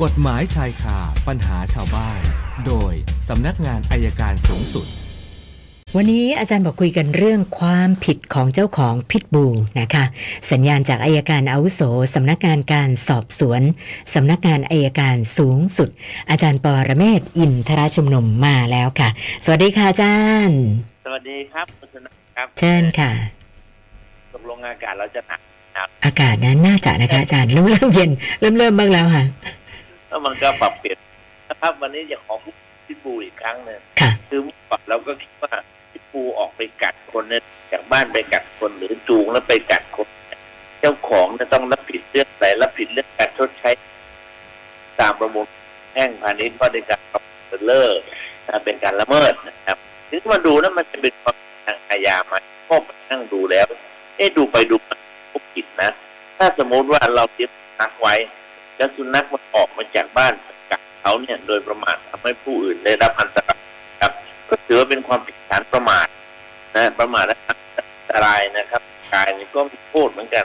กฎหมายชายคาปัญหาชาวบ้าน โดยสำนักงานอายการสูงสุด วันนี้อาจารย์บอกคุยกันเรื่องความผิดของเจ้าของพิทบูนะคะ สัญญาณจากอายการอาวุโสสำนักงานการสอบสวนสำนักงานอายการสูงสุด อาจารย์ปอระเมศอินทราชุมนุมมาแล้วค่ะ สวัสดีค่ะอาจารย์ สวัสดีครับคุณชนะครับเชิญค่ะตกลงอากาศเราจะหนักอากาศนั้นน่าจะนะคะอาจารย์เริ่มเริ่มเย็นเริ่มเริ่มบ้างแล้วค่ะ แล้วมันก็ปรับเปลี่ยนนะครับ วันนี้จะขอพูดพิษบูอีกครั้งหนึ่งค่ะคือเมื่อก่อนเราก็คิดว่าพิษบูออกไปกัดคนเนี่ยจากบ้านไปกัดคนหรือจูงแล้วไปกัดคนเนี่ยเจ้าของจะต้องรับผิดเรื่องอะไรรับผิดเรื่องการชดใช้ ตามประมวลแพ่งพาณิชย์ว่าด้วยการขับเลิกเป็นการละเมิดนะครับถึงมาดูแล้วมันจะเป็นความผิดทางอาญาไหมก็ไปนั่งดูแล้วเอ๊ะดูไปดูมาก็ผิดนะ ถ้าสมมติว่าเราเลี้ยงสุนัขไว้ และสุนัขมันออกมาจากบ้านกัดเขาเนี่ย โดยประมาททำให้ผู้อื่นได้รับอันตรายครับ ก็ถือว่าเป็นความผิดฐานประมาทนะประมาทและอันตรายนะครับกายนี่ก็มีโทษเหมือนกัน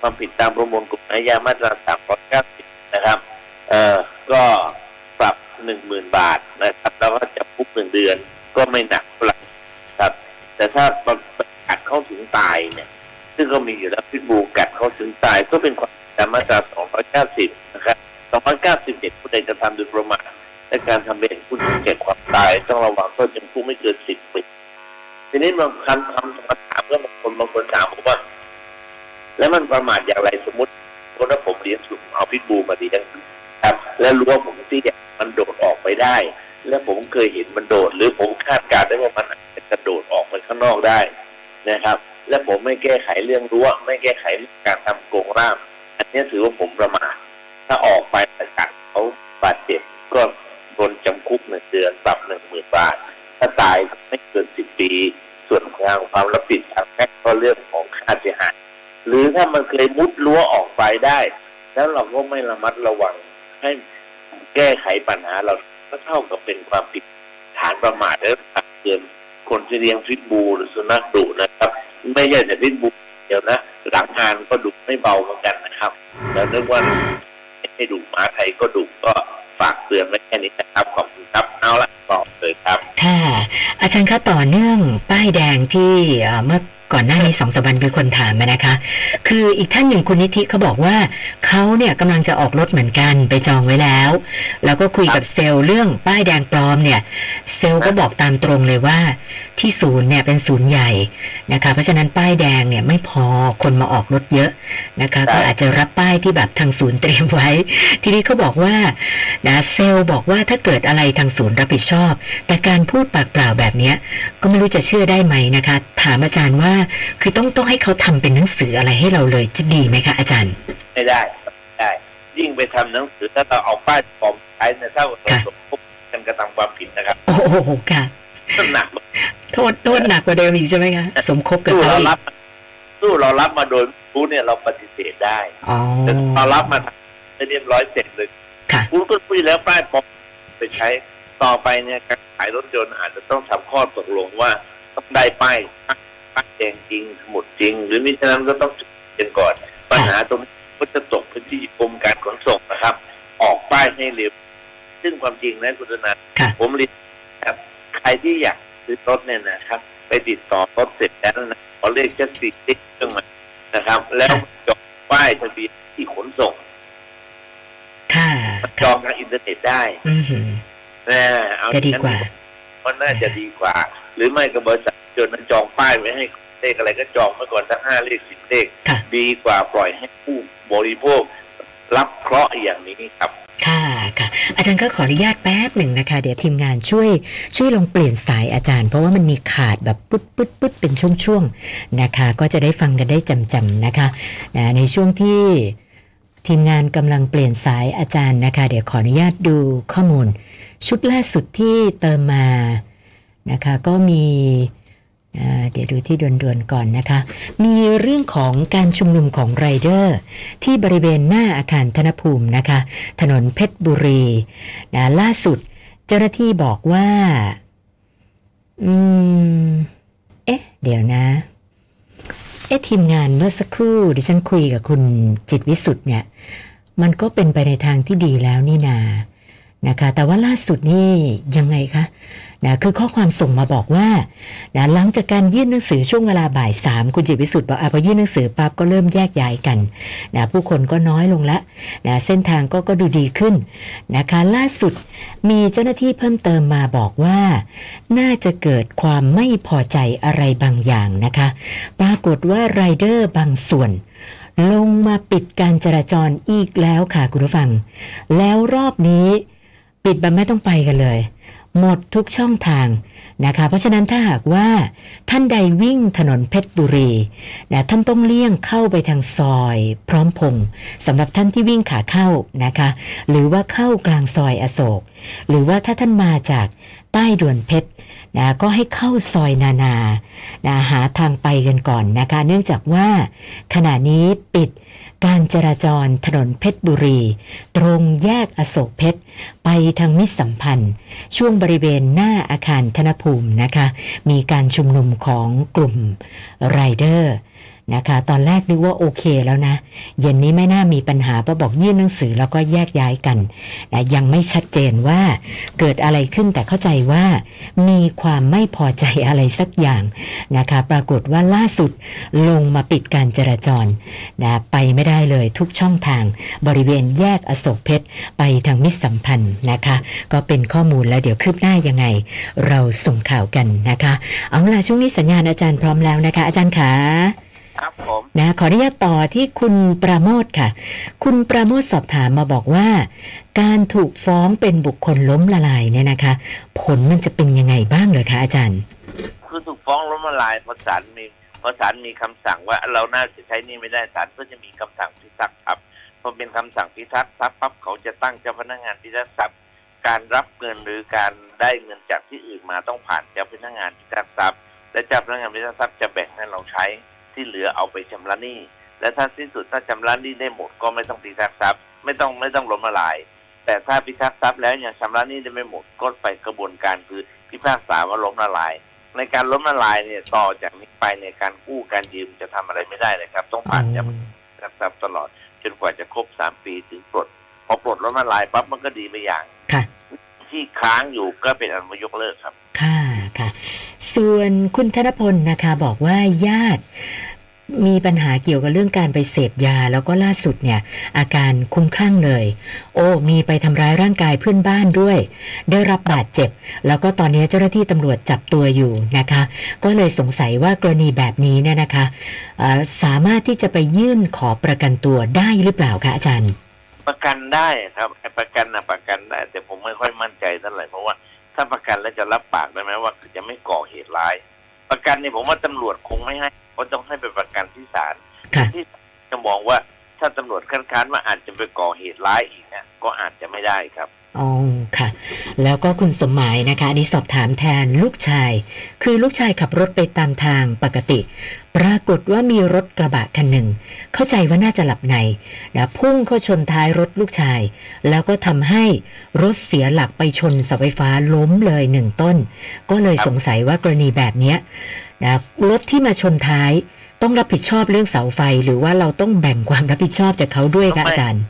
ความผิดตามประมวลกฎหมายยามาตราสามร้อยเก้าสิบนะครับ เอ่อก็ปรับหนึ่งหมื่นบาทนะครับ แล้วก็จะคุกหนึ่งเดือนก็ไม่หนักเท่าหร่ครับ แต่ถ้ากัดเข้าถึงตายเนี่ย ซึ่งก็มีอยู่แล้วพิษบูกัดเข้าถึงตายก็เป็นความตามมาตราสองร้อยเก้าสิบ 2,091คุณใดกระทำโดยประมาทและการทำเป็นผู้ถึงแก่ความตายต้องระวังโทษจำคุกไม่เกินสิบปีทีนี้บางคำคำคำถามก็บางคนบางคนถามผมว่า แล้วมันประมาทอย่างไรสมมติคนว่าผมเลี้ยงสุเอาพิษบูมาเลี้งครับ แล้วรู้ว่าผมที่มันโดดออกไปได้ แล้วผมเคยเห็นมันโดด หรือผมคาดการณ์ได้ว่ามันจะโดดออกไปข้างนอกได้นะครับ และผมไม่แก้ไขเรื่องรั้วไม่แก้ไขเรื่องการทำโกงร่ามอันนี้ถือว่าผมประมาท ถ้าออกไปกัดเขาบาดเจ็บก็โดนจำคุกหนึ่งเดือนปรับหนึ่งหมื่นบาท ถ้าตายไม่เกินสิบปี ส่วนทางความรับผิดทางแพ่งก็เรื่องของค่าเสียหายหรือถ้ามันเคยมุดรั้วออกไปได้ แล้วเราก็ไม่ระมัดระวังให้แก้ไขปัญหาเราก็เท่ากับเป็นความผิดฐานประมาทและตักเตือนคนที่เลี้ยงพิษบูหรือสุนัขดุนะครับ ไม่ใช่แต่พิษบูเดียวนะ หลังงานก็ดุไม่เบาเหมือนกันนะครับ แล้วนึกว่า ให้ดุหมาไทยก็ดุก็ฝากเตือนไว้แค่นี้นะครับขอบคุณครับเอาละต่อเลยครับ ค่ะ อาจารย์คะต่อเนื่องป้ายแดงที่เอ่อเมื่อ ก่อนหน้านี้สองสามวันมีคนถามมานะคะ คืออีกท่านหนึ่งคุณนิธิเขาบอกว่าเขาเนี่ยกำลังจะออกรถเหมือนกันไปจองไว้แล้ว แล้วก็คุยกับเซลล์เรื่องป้ายแดงปลอมเนี่ย เซลล์ก็บอกตามตรงเลยว่า ที่ศูนย์เนี่ยเป็นศูนย์ใหญ่นะคะ เพราะฉะนั้นป้ายแดงเนี่ยไม่พอคนมาออกรถเยอะนะคะใช่ก็อาจจะรับป้ายที่แบบทางศูนย์เตรียมไว้ ทีนี้เขาบอกว่านะเซลล์บอกว่าถ้าเกิดอะไรทางศูนย์รับผิดชอบ แต่การพูดปากเปล่าแบบเนี้ยก็ไม่รู้จะเชื่อได้ไหมนะคะ ถามอาจารย์ว่าคือต้องต้องให้เขาทำเป็นหนังสืออะไรให้เราเลยจะดีไหมคะอาจารย์ ไม่ได้ไม่ได้ยิ่งไปทำหนังสือถ้าเราเอาป้ายปลอมใช้เนี่ยเท่ากับเราค่ะสมคบกันกระทำความผิดนะครับ โอ้โหค่ะก็หนักโทษโทษหนักกว่าเดิมอีกใช่ไหมคะสมคบกับสู้เขาเราอีกรับสู้เรารับมาโดยไม่รู้เนี่ยเราปฏิเสธได้อ๋อแต่เรารับมาให้เรียบร้อยเสร็จเลยค่ะคุณก็พูดแล้วป้ายปลอมไปใช้ต่อไปเนี่ยการขายรถยนต์อาจจะต้องทำข้อตกลงว่าต้องได้ป้าย ป้ายแดงจริงหมุดจริง หรือมิฉะนั้นก็ต้องจดทะเบียนก่อน ปัญหาตรงนี้ก็จะตกพื้นที่กรมการขนส่งนะครับ ออกป้ายให้เร็ว ซึ่งความจริงนะคุณธนาค่ะผมเรียนครับใครที่อยากซื้อรถเนี่ยนะครับ ไปติดต่อรถเสร็จแล้วนะขอเลขแค่สี่เลขเครื่องหมายนะครับ แล้วจดป้ายทะเบียนที่ขนส่งค่ะจองทางอินเทอร์เน็ตได้อือหือนะเอาจะดีกว่ามันน่าจะดีกว่า หรือไม่ก็บริษัท จนมันจองป้ายไว้ให้เลขอะไรก็จองไว้ก่อนทั้งห้าเลขสิบเลข ค่ะ ดีกว่าปล่อยให้ผู้บริโภครับเคราะห์อย่างนี้ครับ ค่ะค่ะ อาจารย์ก็ขออนุญาตแป๊บหนึ่งนะคะ เดี๋ยวทีมงานช่วย ช่วยลองเปลี่ยนสายอาจารย์ เพราะว่ามันมีขาดแบบปึ๊ดปึ๊ดปึ๊ดเป็นช่วงๆนะคะ ก็จะได้ฟังกันได้จำๆนะคะนะในช่วงที่ทีมงานกำลังเปลี่ยนสายอาจารย์นะคะ เดี๋ยวขออนุญาตดูข้อมูล ชุดล่าสุดที่เติมมานะคะ ก็มีอ่า เดี๋ยวดูที่ด่วนๆก่อนนะคะ มีเรื่องของการชุมนุมของไรเดอร์ ที่บริเวณหน้าอาคารธนภูมินะคะ ถนนเพชรบุรีนะล่าสุดเจ้าหน้าที่บอกว่า อืม เอ๊ะ เดี๋ยวนะ เอ๊ะ ทีมงานเมื่อสักครู่ดิฉันคุยกับคุณจิตวิสุทธ์เนี่ย มันก็เป็นไปในทางที่ดีแล้วนี่นา นะคะแต่ว่าล่าสุดนี่ยังไงคะนะคือข้อความส่งมาบอกว่านะหลังจากการยื่นหนังสือช่วงเวลาบ่ายสามคุณจิตวิสุทธ์บอกอะพอยื่นหนังสือปั๊บก็เริ่มแยกย้ายกันนะผู้คนก็น้อยลงละนะเส้นทางก็ก็ดูดีขึ้นนะคะล่าสุดมีเจ้าหน้าที่เพิ่มเติมมาบอกว่า น่าจะเกิดความไม่พอใจอะไรบางอย่างนะคะ ปรากฏว่าไรเดอร์บางส่วนลงมาปิดการจราจรอีกแล้วค่ะคุณผู้ฟัง แล้วรอบนี้ ปิดแบบไม่ต้องไปกันเลย หมดทุกช่องทางนะคะ เพราะฉะนั้นถ้าหากว่าท่านใดวิ่งถนนเพชรบุรีนะท่านต้องเลี่ยงเข้าไปทางซอย พร้อมพงสำหรับท่านที่วิ่งขาเข้านะคะ หรือว่าเข้ากลางซอยอโศก หรือว่าถ้าท่านมาจากใต้ด่วนเพชร นะก็ให้เข้าซอยนานานะหาทางไปกันก่อนนะคะ เนื่องจากว่าขณะนี้ปิดการจราจรถนนเพชรบุรี ตรงแยกอโศกเพชร ไปทางมิตรสัมพันธ์ ช่วงบริเวณหน้าอาคารธนภูมินะคะ มีการชุมนุมของกลุ่มไรเดอร์ นะคะ ตอนแรกนึกว่าโอเคแล้วนะ เย็นนี้ไม่น่ามีปัญหาพราะบอกยื่นหนังสือแล้วก็แยกย้ายกันนะยังไม่ชัดเจนว่าเกิดอะไรขึ้นแต่เข้าใจว่า มีความไม่พอใจอะไรสักอย่างนะคะ ปรากฏว่าล่าสุดลงมาปิดการจราจรนะไปไม่ได้เลยทุกช่องทาง บริเวณแยกอโศกเพชร ไปทางมิตรสัมพันธ์นะคะ ก็เป็นข้อมูลแล้วเดี๋ยวคืบหน้ายังไง เราส่งข่าวกันนะคะ เอาล่ะช่วงนี้สัญญาณอาจารย์พร้อมแล้วนะคะ อาจารย์ขาครับ ผมนะขออนุญาตต่อที่คุณประโมทค่ะ คุณประโมทสอบถามมาบอกว่า การถูกฟ้องเป็นบุคคลล้มละลายเนี่ยนะคะ ผลมันจะเป็นยังไงบ้างเลยคะอาจารย์ คือถูกฟ้องล้มละลายเพราะศาลมีเพราะศาลมีคำสั่งว่าเราน่าจะใช้หนี่ไม่ได้ศาลก็จะมีคำสั่งพิทักษ์ทรัพย์พอเป็นคำสั่งพิทักษ์ทรัพย์ปั๊บเขาจะตั้งเจ้าพนักงานพิทักษ์ทรัพย์การรับเงินหรือการได้เงินจากที่อื่นมาต้องผ่านเจ้าพนักงานพิทักษ์ทรัพย์และเจ้าพนักงานพิทักษ์ทรัพย์จะแบ่งให้เราใช้ ที่เหลือเอาไปชำระหนี้ และถ้าสิ้นสุดถ้าชำระหนี้ได้หมดก็ไม่ต้องพิทักษ์ทรัพย์ ไม่ต้องไม่ต้องล้มละลาย แต่ถ้าพิทักษ์ทรัพย์แล้วยังชำระหนี้ได้ไม่หมดก็ไปกระบวนการคือพิพากษาว่าล้มละลาย ในการล้มละลายเนี่ยต่อจากนี้ไปในการกู้การยืมจะทำอะไรไม่ได้เลยครับ ต้องผ่านเจ้าพนักงานพิทักษ์ทรัพย์ตลอดจนกว่าจะครบสามปีถึงปลดพอปลดล้มละลายปั๊บมันก็ดีไปอย่างค่ะที่ค้างอยู่ก็เป็นอันมายกเลิกครับ ค่ะค่ะ ส่วนคุณธนพลนะคะบอกว่าญาติ มีปัญหาเกี่ยวกับเรื่องการไปเสพยา แล้วก็ล่าสุดเนี่ย อาการคุ้มคลั่งเลย โอ้ มีไปทำร้ายร่างกายเพื่อนบ้านด้วย ได้รับบาดเจ็บ แล้วก็ตอนนี้เจ้าหน้าที่ตำรวจจับตัวอยู่นะคะ ก็เลยสงสัยว่ากรณีแบบนี้เนี่ยนะคะสามารถที่จะไปยื่นขอประกันตัวได้หรือเปล่าคะอาจารย์ ประกันได้ครับประกันนะประกันได้แต่ผมไม่ค่อยมั่นใจเท่าไหร่เพราะว่าถ้าประกันแล้วจะรับปากได้ไหมว่าจะไม่ก่อเหตุร้าย ประกันเนี่ยผมว่าตำรวจคงไม่ให้เพราะต้องให้ไปประกันที่ศาลค่ะที่จะมองว่าถ้าตำรวจคัดค้านว่าอาจจะไปก่อเหตุร้ายอีกเนี่ยก็อาจจะไม่ได้ครับ อ๋อค่ะ แล้วก็คุณสมหมายนะคะอันนี้สอบถามแทนลูกชาย คือลูกชายขับรถไปตามทางปกติ ปรากฏว่ามีรถกระบะคันหนึ่ง เข้าใจว่าน่าจะหลับในนะพุ่งเข้าชนท้ายรถลูกชาย แล้วก็ทำให้รถเสียหลักไปชนเสาไฟฟ้าล้มเลยหนึ่งต้น ก็เลยสงสัยว่ากรณีแบบเนี้ยนะรถที่มาชนท้ายต้องรับผิดชอบเรื่องเสาไฟ หรือว่าเราต้องแบ่งความรับผิดชอบจากเขาด้วยคะอาจารย์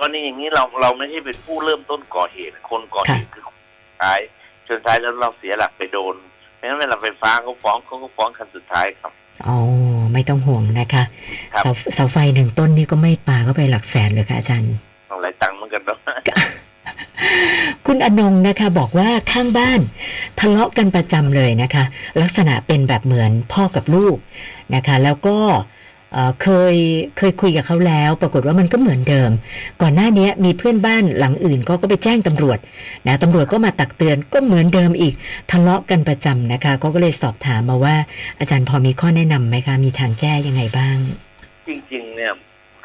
กรณีอย่างนี้เราเราไม่ใช่เป็นผู้เริ่มต้นก่อเหตุ คนก่อเหตุคือคนท้ายชนท้ายแล้วเราเสียหลักไปโดนเพราะฉะนั้นเวลาไฟฟ้าเขาฟ้องเขาก็ฟ้องคันสุดท้ายครับอ๋อไม่ต้องห่วงนะคะครับเสาเสาไฟหนึ่งต้นนี่ก็ไม่ปาเข้าไปหลักแสนเลยค่ะอาจารย์ต้องหลายตังค์เหมือนกันเนาะคุณอนงนะคะบอกว่าข้างบ้าน ทะเลาะกันประจำเลยนะคะ ลักษณะเป็นแบบเหมือนพ่อกับลูกนะคะ แล้วก็ เอ่อเคยเคยคุยกับเขาแล้ว ปรากฏว่ามันก็เหมือนเดิม ก่อนหน้านี้มีเพื่อนบ้านหลังอื่นก็ก็ไปแจ้งตำรวจนะตำรวจก็มาตักเตือนก็เหมือนเดิมอีกทะเลาะกันประจำนะคะเขาก็เลยสอบถามมาว่า อาจารย์พอมีข้อแนะนำไหมคะมีทางแก้ยังไงบ้าง จริงๆ เนี่ย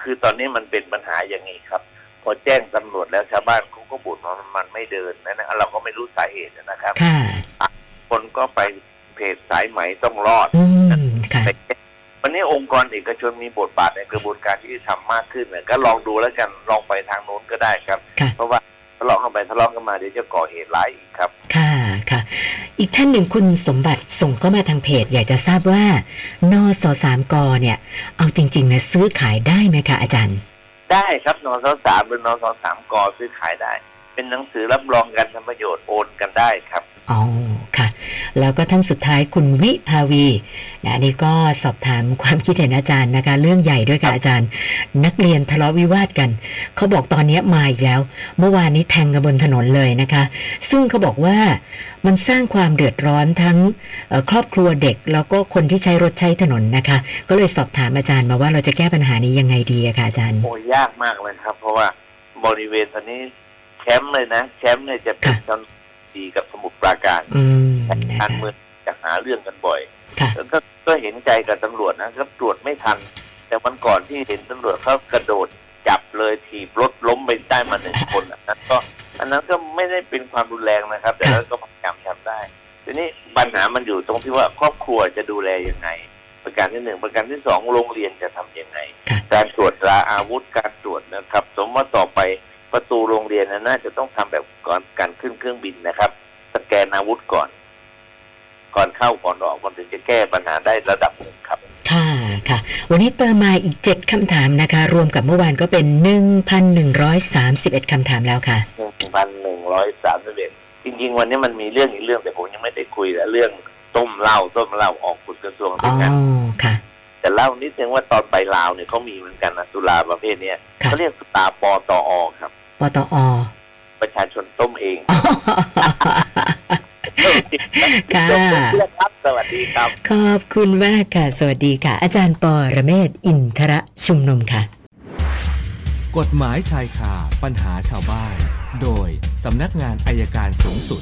คือตอนนี้มันเป็นปัญหาอย่างนี้ครับ พอแจ้งตำรวจแล้วชาวบ้านเขาก็บ่นว่ามันไม่เดินนะนะเราก็ไม่รู้สาเหตุนะครับค่ะคนก็ไปเพจสายไหมต้องรอดอืมค่ะไปแจ้งวั นนี้องค์กรเอกชนมีบทบาทในกระบวนการที่จะทำมากขึ้นเนี่ยก็ลองดูแล้วกันลองไปทางโน้นก็ได้ครับค่ะเพราะว่าทะเลาะกันไปทะเลาะกันมาเดี๋ยวจะก่อเหตุร้ายอีกครับ ค่ะค่ะ อีกท่านหนึ่งคุณสมบัติส่งเข้ามาทางเพจ อยากจะทราบว่านอสสามกเนี่ย เอาจริงๆนะซื้อขายได้ไหมคะอาจารย์ ได้ครับนสสามหรือนสสามกซื้อขายได้ เป็นหนังสือรับรองการทำประโยชน์โอนกันได้ครับอ๋อค่ะ แล้วก็ท่านสุดท้ายคุณวิภาวีนะอันนี้ก็สอบถามความคิดเห็นอาจารย์นะคะ เรื่องใหญ่ด้วยค่ะอาจารย์ นักเรียนทะเลาะวิวาทกัน เขาบอกตอนนี้มาอีกแล้ว เมื่อวานนี้แทงกันบนถนนเลยนะคะ ซึ่งเขาบอกว่ามันสร้างความเดือดร้อนทั้งเอ่อครอบครัวเด็ก แล้วก็คนที่ใช้รถใช้ถนนนะคะ ก็เลยสอบถามอาจารย์มาว่าเราจะแก้ปัญหานี้ยังไงดีอะคะอาจารย์โอ้ยยากมากเลยครับ เพราะว่าบริเวณตอนนี้แชมป์เลยนะแชมป์เนี่ยจะเป็นค่ะจันท ดีกับสมุทรปราการอืมนะการคะเมืองจะหาเรื่องกันบ่อยค่ะแล้วก็ก็เห็นใจกับตำรวจนะครับตรวจไม่ทัน แต่วันก่อนที่เห็นตำรวจเขากระโดดจับเลยถีบรถล้มไปได้มาหนึ่งคนอันนั้นก็อันนั้นก็ไม่ได้เป็นความรุนแรงนะครับ แต่เราก็พยายามทำได้ ทีนี้ปัญหามันอยู่ตรงที่ว่าครอบครัวจะดูแลยังไง ประการที่หนึ่งประการที่สองโรงเรียนจะทำยังไงค่ะการตรวจตราอาวุธการตรวจนะครับ สมมติต่อไปประตูโรงเรียนน่าจะต้องทำแบบก่อนการขึ้นเครื่องบินนะครับ สแกนอาวุธก่อน ก่อนเข้าก่อนออกก่อนถึงจะแก้ปัญหาได้ระดับหนึ่งครับ ค่ะค่ะ วันนี้เติมมาอีก 7คำถามนะคะ รวมกับเมื่อวานก็เป็น 1,131คำถามแล้วค่ะหนึ่งพันหนึ่งร้อยสามสิบเอ็ดจริง ๆ วันนี้มันมีเรื่องอีกเรื่องแต่ผมยังไม่ได้คุยแต่เรื่องต้มเหล้าต้มเหล้าออกกฎกระทรวงอ๋ด้อวยกันค่ะ แต่เล่านิดนึงว่าตอนไปลาวเนี่ยเขามีเหมือนกันนะสุราประเภทเนี้ยค่ะเขาเรียกสุราปตอครับปตอประชาชนต้มเอง ค่ะจบแล้วครับสวัสดีครับ ขอบคุณมากค่ะ สวัสดีค่ะ อาจารย์ปอระเมศวร์อินทระชุมนุมค่ะ กฎหมายชายคาปัญหาชาวบ้าน โดยสำนักงานอัยการสูงสุด